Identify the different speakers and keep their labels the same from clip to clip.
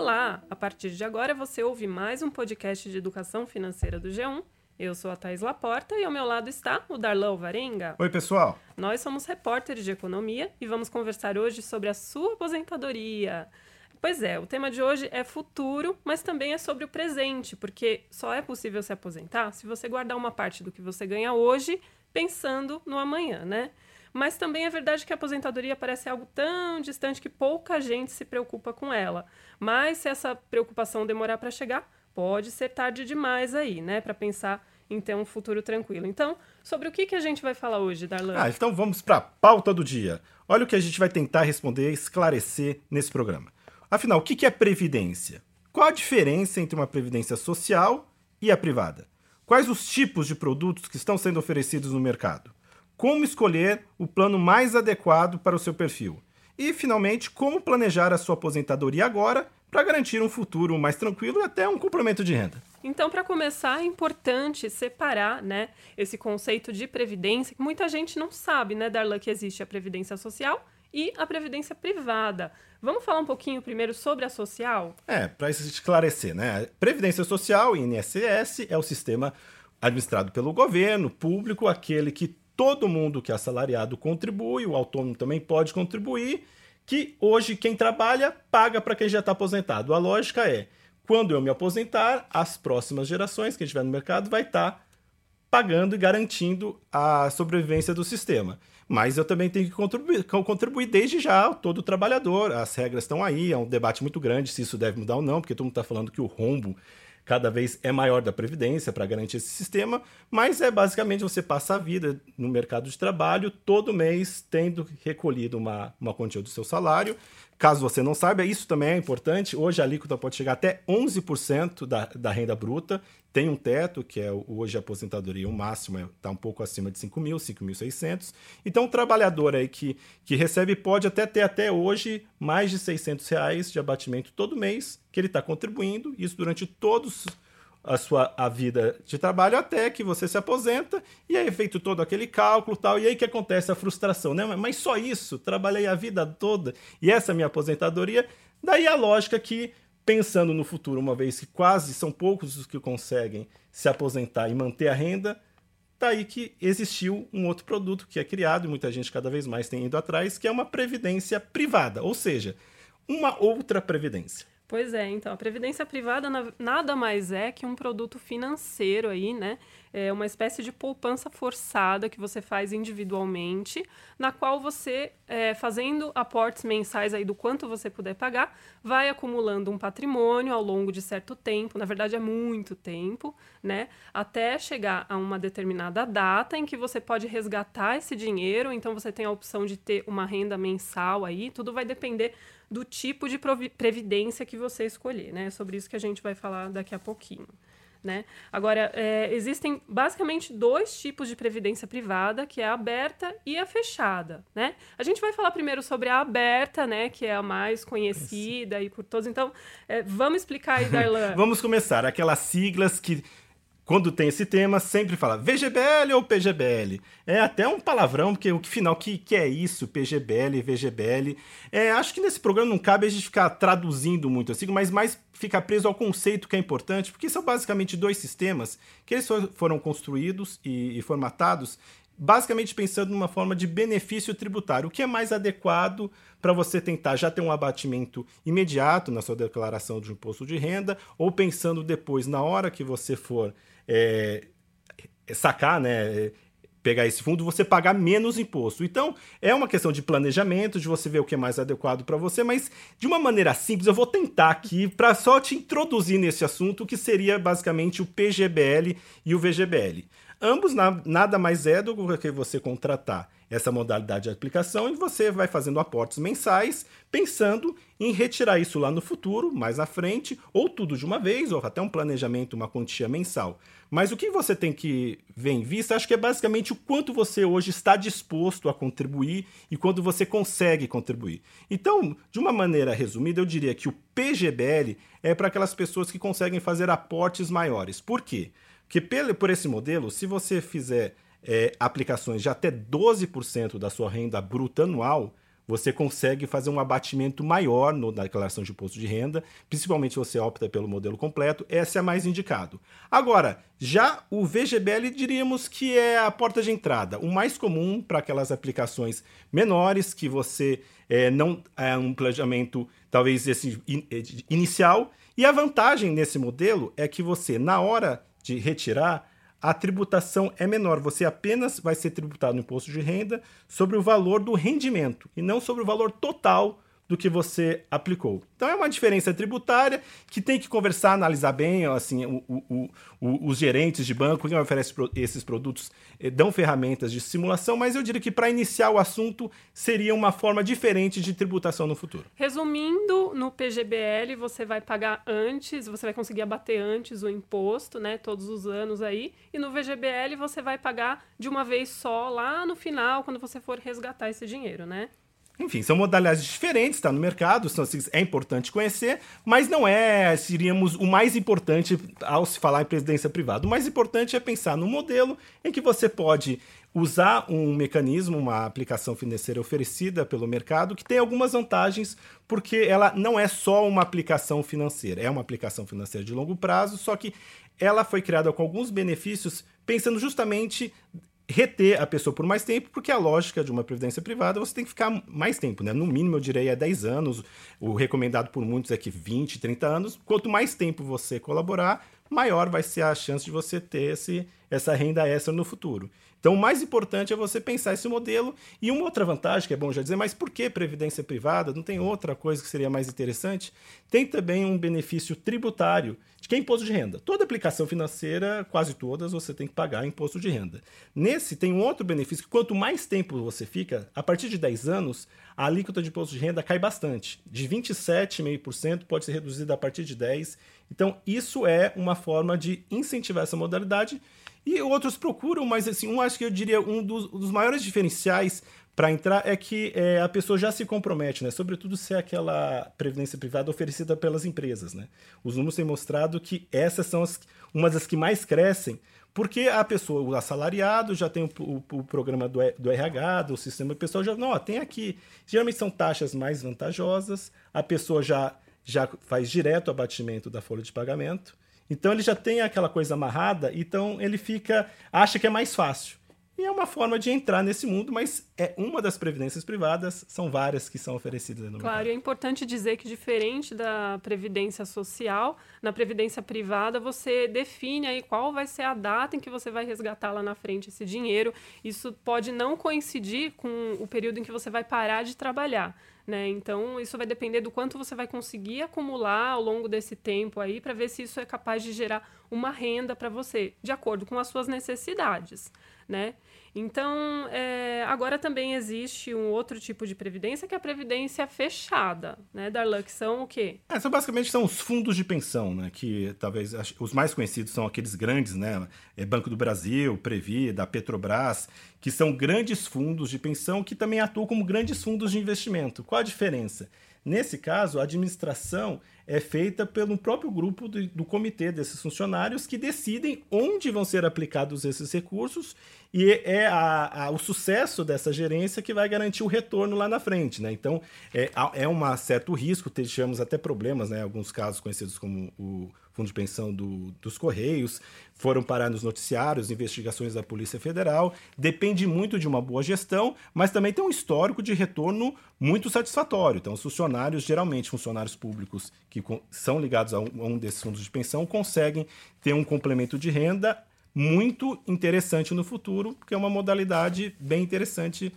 Speaker 1: Olá! A partir de agora você ouve mais um podcast de educação financeira do G1. Eu sou a Thais Laporta e ao meu lado está o Darlan Varenga.
Speaker 2: Oi, pessoal!
Speaker 1: Nós somos repórteres de economia e vamos conversar hoje sobre a sua aposentadoria. Pois é, o tema de hoje é futuro, mas também é sobre o presente, porque só é possível se aposentar se você guardar uma parte do que você ganha hoje pensando no amanhã, né? Mas também é verdade que a aposentadoria parece algo tão distante que pouca gente se preocupa com ela. Mas se essa preocupação demorar para chegar, pode ser tarde demais aí, né, para pensar em ter um futuro tranquilo. Então, sobre o que, que a gente vai falar hoje, Darlan?
Speaker 2: Ah, então vamos para a pauta do dia. Olha o que a gente vai tentar responder esclarecer nesse programa. Afinal, o que, que é previdência? Qual a diferença entre uma previdência social e a privada? Quais os tipos de produtos que estão sendo oferecidos no mercado? Como escolher o plano mais adequado para o seu perfil. E, finalmente, como planejar a sua aposentadoria agora para garantir um futuro mais tranquilo e até um complemento de renda.
Speaker 1: Então, para começar, é importante separar né, esse conceito de previdência, que muita gente não sabe, né, Darlan, que existe a previdência social e a previdência privada. Vamos falar um pouquinho primeiro sobre a social?
Speaker 2: É, para esclarecer, né? Previdência Social, INSS, é o sistema administrado pelo governo público, aquele que todo mundo que é assalariado contribui, o autônomo também pode contribuir, que hoje quem trabalha paga para quem já está aposentado. A lógica é, quando eu me aposentar, as próximas gerações, quem estiver no mercado, vai estar tá pagando e garantindo a sobrevivência do sistema. Mas eu também tenho que contribuir, contribuir desde já, todo trabalhador. As regras estão aí, é um debate muito grande se isso deve mudar ou não, porque todo mundo está falando que o rombo cada vez é maior da Previdência para garantir esse sistema, mas é basicamente você passa a vida no mercado de trabalho todo mês tendo recolhido uma, uma quantia do seu salário. Caso você não saiba, isso também é importante. Hoje a alíquota pode chegar até 11% da, da renda bruta. Tem um teto, que é hoje a aposentadoria, o máximo está é, um pouco acima de 5 mil, 5.600. Então, o trabalhador aí que, que recebe pode até ter até hoje mais de 600 reais de abatimento todo mês, que ele está contribuindo, isso durante todos a sua a vida de trabalho até que você se aposenta e aí é feito todo aquele cálculo tal e aí que acontece a frustração né mas só isso trabalhei a vida toda e essa é minha aposentadoria daí a lógica que pensando no futuro, uma vez que quase são poucos os que conseguem se aposentar e manter a renda, tá aí que existiu um outro produto que é criado e muita gente cada vez mais tem ido atrás, que é uma previdência privada, ou seja, uma outra previdência.
Speaker 1: Pois é, então a previdência privada nada mais é que um produto financeiro aí, né, é uma espécie de poupança forçada que você faz individualmente, na qual você, é, fazendo aportes mensais aí do quanto você puder pagar, vai acumulando um patrimônio ao longo de certo tempo, na verdade é muito tempo, né? Até chegar a uma determinada data em que você pode resgatar esse dinheiro, então você tem a opção de ter uma renda mensal aí, tudo vai depender do tipo de previdência que você escolher, né? É sobre isso que a gente vai falar daqui a pouquinho. Né? Agora, é, existem basicamente dois tipos de previdência privada, que é a aberta e a fechada. Né? A gente vai falar primeiro sobre a aberta, né, que é a mais conhecida aí por todos. Então, é, vamos explicar aí, Darlan.
Speaker 2: vamos começar. Aquelas siglas que quando tem esse tema, sempre fala VGBL ou PGBL. É até um palavrão, porque o final que, que é isso, PGBL, VGBL. É, acho que nesse programa não cabe a gente ficar traduzindo muito assim, mas mais ficar preso ao conceito que é importante, porque são basicamente dois sistemas que eles foram construídos e, e formatados basicamente pensando numa forma de benefício tributário, o que é mais adequado para você tentar já ter um abatimento imediato na sua declaração de imposto de renda, ou pensando depois, na hora que você for é, sacar, né? Pegar esse fundo, você pagar menos imposto. Então, é uma questão de planejamento, de você ver o que é mais adequado para você, mas de uma maneira simples, eu vou tentar aqui para só te introduzir nesse assunto, que seria basicamente o PGBL e o VGBL. Ambos na, nada mais é do que você contratar essa modalidade de aplicação e você vai fazendo aportes mensais, pensando em retirar isso lá no futuro, mais à frente, ou tudo de uma vez, ou até um planejamento, uma quantia mensal. Mas o que você tem que ver em vista, acho que é basicamente o quanto você hoje está disposto a contribuir e quando você consegue contribuir. Então, de uma maneira resumida, eu diria que o PGBL é para aquelas pessoas que conseguem fazer aportes maiores. Por quê? Porque por esse modelo, se você fizer é, aplicações de até 12% da sua renda bruta anual, você consegue fazer um abatimento maior no, na declaração de imposto de renda, principalmente se você opta pelo modelo completo, esse é mais indicado. Agora, já o VGBL diríamos que é a porta de entrada, o mais comum para aquelas aplicações menores que você é, não é um planejamento talvez esse in, inicial. E a vantagem nesse modelo é que você, na hora de retirar, a tributação é menor. Você apenas vai ser tributado no imposto de renda sobre o valor do rendimento e não sobre o valor total do que você aplicou. Então é uma diferença tributária que tem que conversar, analisar bem, assim, o, o, o, os gerentes de banco que oferecem esses produtos eh, dão ferramentas de simulação, mas eu diria que para iniciar o assunto seria uma forma diferente de tributação no futuro.
Speaker 1: Resumindo, no PGBL você vai pagar antes, você vai conseguir abater antes o imposto, né, todos os anos aí, e no VGBL você vai pagar de uma vez só lá no final, quando você for resgatar esse dinheiro, né?
Speaker 2: Enfim, são modalidades diferentes, está no mercado, são, assim, é importante conhecer, mas não é, seríamos o mais importante ao se falar em presidência privada. O mais importante é pensar no modelo em que você pode usar um mecanismo, uma aplicação financeira oferecida pelo mercado, que tem algumas vantagens, porque ela não é só uma aplicação financeira, é uma aplicação financeira de longo prazo, só que ela foi criada com alguns benefícios pensando justamente reter a pessoa por mais tempo, porque a lógica de uma previdência privada você tem que ficar mais tempo, né? No mínimo, eu diria, é 10 anos. O recomendado por muitos é que 20, 30 anos. Quanto mais tempo você colaborar, maior vai ser a chance de você ter esse, essa renda extra no futuro. Então, o mais importante é você pensar esse modelo. E uma outra vantagem, que é bom já dizer, mas por que previdência privada? Não tem outra coisa que seria mais interessante? Tem também um benefício tributário, de que é imposto de renda. Toda aplicação financeira, quase todas, você tem que pagar imposto de renda. Nesse, tem um outro benefício, que quanto mais tempo você fica, a partir de 10 anos, a alíquota de imposto de renda cai bastante. De 27,5% pode ser reduzida a partir de 10%. Então, isso é uma forma de incentivar essa modalidade e outros procuram, mas assim, um acho que eu diria um dos, dos maiores diferenciais para entrar é que é, a pessoa já se compromete, né? Sobretudo se é aquela previdência privada oferecida pelas empresas, né? Os números têm mostrado que essas são as, uma das que mais crescem, porque a pessoa, o assalariado, já tem o, o, o programa do, do RH, do sistema pessoal, já não, ó, tem aqui. Geralmente são taxas mais vantajosas, a pessoa já, já faz direto abatimento da folha de pagamento. Então ele já tem aquela coisa amarrada, então ele fica acha que é mais fácil. E é uma forma de entrar nesse mundo, mas é uma das previdências privadas, são várias que são oferecidas no
Speaker 1: Claro,
Speaker 2: e
Speaker 1: é importante dizer que diferente da previdência social, na previdência privada você define aí qual vai ser a data em que você vai resgatar lá na frente esse dinheiro. Isso pode não coincidir com o período em que você vai parar de trabalhar. Né? Então, isso vai depender do quanto você vai conseguir acumular ao longo desse tempo aí para ver se isso é capaz de gerar uma renda para você, de acordo com as suas necessidades, né? Então, é, agora também existe um outro tipo de previdência, que é a previdência fechada, né, Darlan, que são o quê?
Speaker 2: É, são basicamente são os fundos de pensão, né, que talvez os mais conhecidos são aqueles grandes, né, é Banco do Brasil, Previ, da Petrobras, que são grandes fundos de pensão que também atuam como grandes fundos de investimento. Qual a diferença? Nesse caso, a administração é feita pelo próprio grupo do, do, comitê desses funcionários que decidem onde vão ser aplicados esses recursos e é a, a, o sucesso dessa gerência que vai garantir o retorno lá na frente. Né? Então, é, é um certo risco, deixamos até problemas, né? alguns casos conhecidos como o fundo de pensão do, dos Correios, foram parar nos noticiários, investigações da Polícia Federal. Depende muito de uma boa gestão, mas também tem um histórico de retorno muito satisfatório. Então, os funcionários, geralmente funcionários públicos que são ligados a um, a um desses fundos de pensão, conseguem ter um complemento de renda muito interessante no futuro, porque é uma modalidade bem interessante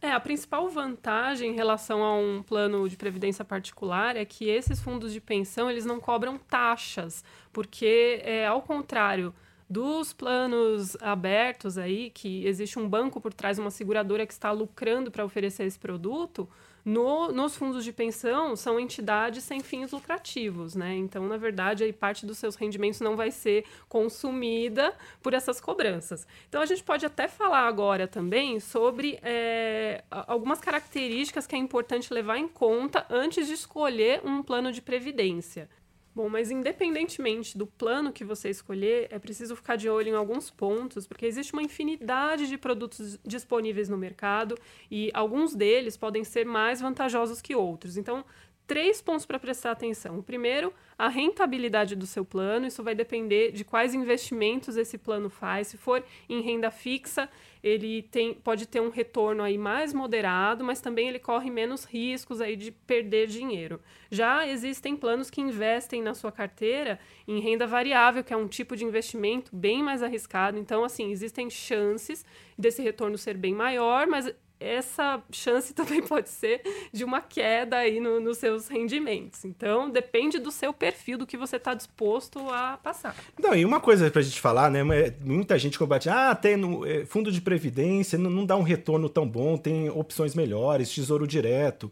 Speaker 1: é, a principal vantagem em relação a um plano de previdência particular é que esses fundos de pensão eles não cobram taxas, porque é ao contrário dos planos abertos aí, que existe um banco por trás, uma seguradora que está lucrando para oferecer esse produto, no, nos fundos de pensão são entidades sem fins lucrativos, né? Então, na verdade, aí parte dos seus rendimentos não vai ser consumida por essas cobranças. Então, a gente pode até falar agora também sobre é, algumas características que é importante levar em conta antes de escolher um plano de previdência. Bom, mas independentemente do plano que você escolher, é preciso ficar de olho em alguns pontos, porque existe uma infinidade de produtos disponíveis no mercado e alguns deles podem ser mais vantajosos que outros. Então, três pontos para prestar atenção. O primeiro, a rentabilidade do seu plano. Isso vai depender de quais investimentos esse plano faz. Se for em renda fixa, ele tem, pode ter um retorno aí mais moderado, mas também ele corre menos riscos aí de perder dinheiro. Já existem planos que investem na sua carteira em renda variável, que é um tipo de investimento bem mais arriscado. Então, assim, existem chances desse retorno ser bem maior, mas essa chance também pode ser de uma queda aí no, nos seus rendimentos. Então, depende do seu perfil, do que você está disposto a passar.
Speaker 2: Não, e uma coisa para a gente falar, né? Muita gente combate, ah, tem no, é, fundo de previdência, não, não dá um retorno tão bom, tem opções melhores, tesouro direto.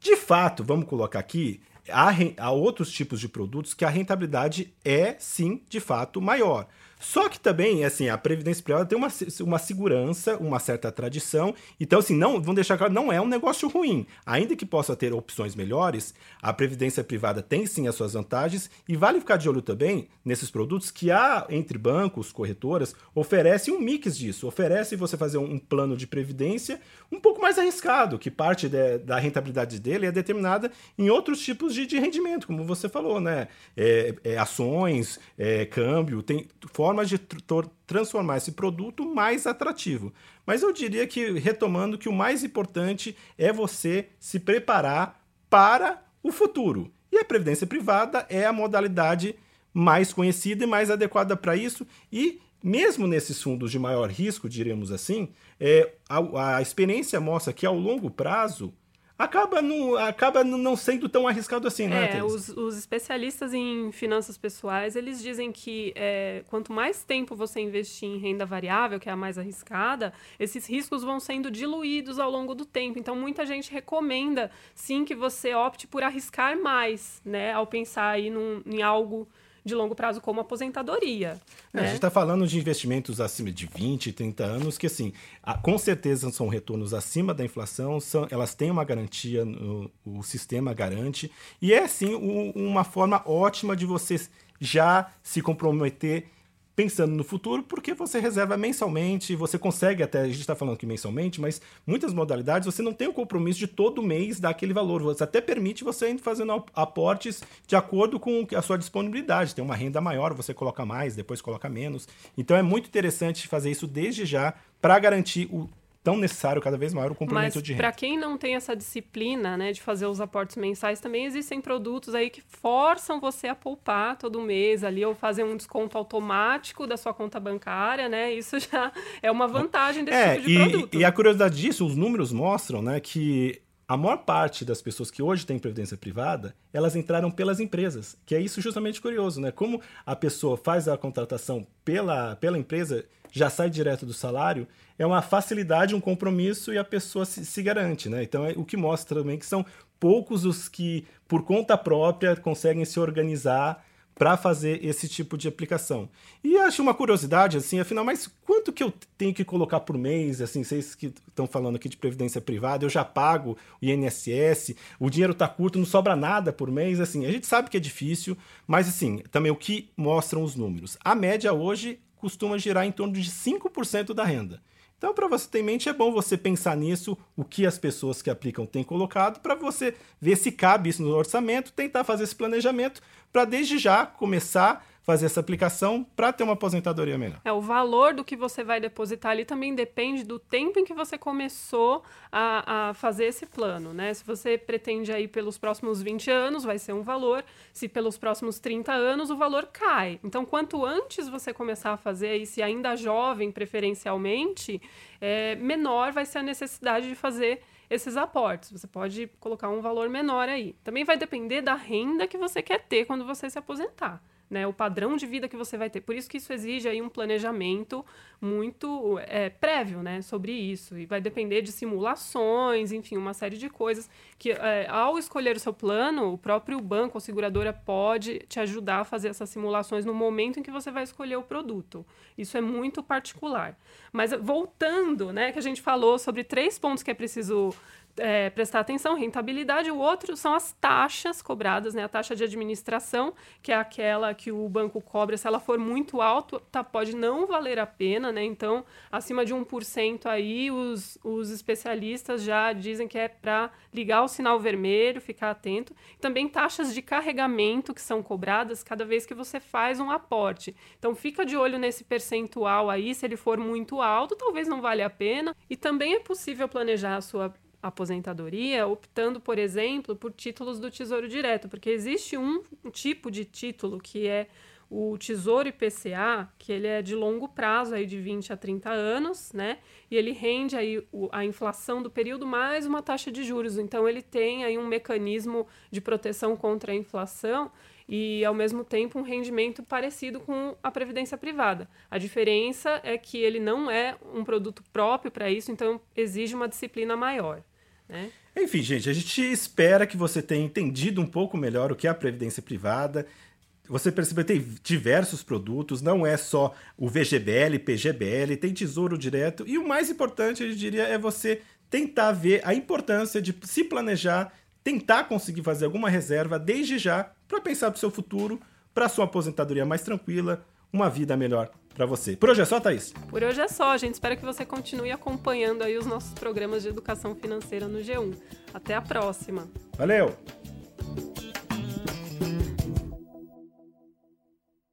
Speaker 2: De fato, vamos colocar aqui, há, há outros tipos de produtos que a rentabilidade é, sim, de fato, maior. Só que também, assim, a Previdência Privada tem uma, uma segurança, uma certa tradição. Então, assim, não, vamos deixar claro, não é um negócio ruim. Ainda que possa ter opções melhores, a Previdência Privada tem sim as suas vantagens. E vale ficar de olho também nesses produtos que há entre bancos, corretoras, oferece um mix disso. Oferece você fazer um plano de previdência um pouco mais arriscado, que parte de, da rentabilidade dele é determinada em outros tipos de, de rendimento, como você falou, né? É, é, ações, é, câmbio, tem formas de tr transformar esse produto mais atrativo. Mas eu diria que, retomando, que o mais importante é você se preparar para o futuro. E a previdência privada é a modalidade mais conhecida e mais adequada para isso. E mesmo nesses fundos de maior risco, diremos assim, é, a, a experiência mostra que ao longo prazo acaba não, acaba não sendo tão arriscado assim, né?
Speaker 1: É, os, os, especialistas em finanças pessoais, eles dizem que é, quanto mais tempo você investir em renda variável, que é a mais arriscada, esses riscos vão sendo diluídos ao longo do tempo. Então, muita gente recomenda, sim, que você opte por arriscar mais, né? Ao pensar aí num, em algo de longo prazo como aposentadoria.
Speaker 2: É, né? A gente está falando de investimentos acima de 20, 30 anos, que assim, com certeza são retornos acima da inflação, são, elas têm uma garantia, no, o sistema garante, e é sim um, uma forma ótima de você já se comprometer pensando no futuro, porque você reserva mensalmente, você consegue até, a gente está falando aqui mensalmente, mas muitas modalidades você não tem o compromisso de todo mês dar aquele valor. Você até permite você fazendo aportes de acordo com a sua disponibilidade. Tem uma renda maior, você coloca mais, depois coloca menos. Então é muito interessante fazer isso desde já para garantir o tão necessário cada vez maior o complemento
Speaker 1: Mas,
Speaker 2: de renda.
Speaker 1: Para quem não tem essa disciplina, né, de fazer os aportes mensais, também existem produtos aí que forçam você a poupar todo mês ali ou fazer um desconto automático da sua conta bancária, né? Isso já é uma vantagem desse
Speaker 2: é,
Speaker 1: tipo de
Speaker 2: e,
Speaker 1: produto.
Speaker 2: E a curiosidade disso, os números mostram, né, que a maior parte das pessoas que hoje têm previdência privada, elas entraram pelas empresas, que é isso justamente curioso, né? Como a pessoa faz a contratação pela, pela empresa, já sai direto do salário, é uma facilidade, um compromisso e a pessoa se, se garante, né? Então é o que mostra também que são poucos os que, por conta própria, conseguem se organizar para fazer esse tipo de aplicação. E acho uma curiosidade, assim, afinal, mas quanto que eu tenho que colocar por mês? Assim, vocês que estão falando aqui de previdência privada, eu já pago o INSS, o dinheiro está curto, não sobra nada por mês. Assim, a gente sabe que é difícil, mas assim, também o que mostram os números. A média hoje costuma girar em torno de 5% da renda. Então, para você ter em mente, é bom você pensar nisso, o que as pessoas que aplicam têm colocado, para você ver se cabe isso no orçamento, tentar fazer esse planejamento, para desde já começar fazer essa aplicação para ter uma aposentadoria melhor.
Speaker 1: É, o valor do que você vai depositar ali também depende do tempo em que você começou a, a fazer esse plano, né? Se você pretende aí pelos próximos 20 anos, vai ser um valor, se pelos próximos 30 anos, o valor cai. Então, quanto antes você começar a fazer, e se ainda jovem preferencialmente, é, menor vai ser a necessidade de fazer esses aportes. Você pode colocar um valor menor aí. Também vai depender da renda que você quer ter quando você se aposentar né, o padrão de vida que você vai ter. Por isso que isso exige aí um planejamento muito é, prévio né, sobre isso. E vai depender de simulações, enfim, uma série de coisas que, é, ao escolher o seu plano, o próprio banco ou seguradora pode te ajudar a fazer essas simulações no momento em que você vai escolher o produto. Isso é muito particular. Mas voltando, né, que a gente falou sobre três pontos que é preciso é, prestar atenção, rentabilidade. O outro são as taxas cobradas, né? A taxa de administração, que é aquela que o banco cobra. Se ela for muito alta, tá, pode não valer a pena, né? Então, acima de 1% aí, os, os especialistas já dizem que é para ligar o sinal vermelho, ficar atento. Também taxas de carregamento que são cobradas cada vez que você faz um aporte. Então, fica de olho nesse percentual aí. Se ele for muito alto, talvez não valha a pena. E também é possível planejar a sua aposentadoria, optando, por exemplo, por títulos do Tesouro Direto, porque existe um tipo de título que é o Tesouro IPCA, que ele é de longo prazo, aí de 20 a 30 anos, né? E ele rende aí a inflação do período mais uma taxa de juros. Então ele tem aí um mecanismo de proteção contra a inflação e ao mesmo tempo um rendimento parecido com a previdência privada. A diferença é que ele não é um produto próprio para isso, então exige uma disciplina maior. Né?
Speaker 2: Enfim, gente, a gente espera que você tenha entendido um pouco melhor o que é a previdência privada. Você percebeu que tem diversos produtos, não é só o VGBL, PGBL, tem tesouro direto. E o mais importante, eu diria, é você tentar ver a importância de se planejar, tentar conseguir fazer alguma reserva desde já para pensar para o seu futuro, para sua aposentadoria mais tranquila, uma vida melhor para você. Por hoje é só, Thaís?
Speaker 1: Por hoje é só, gente. Espero que você continue acompanhando aí os nossos programas de educação financeira no G1. Até a próxima.
Speaker 2: Valeu!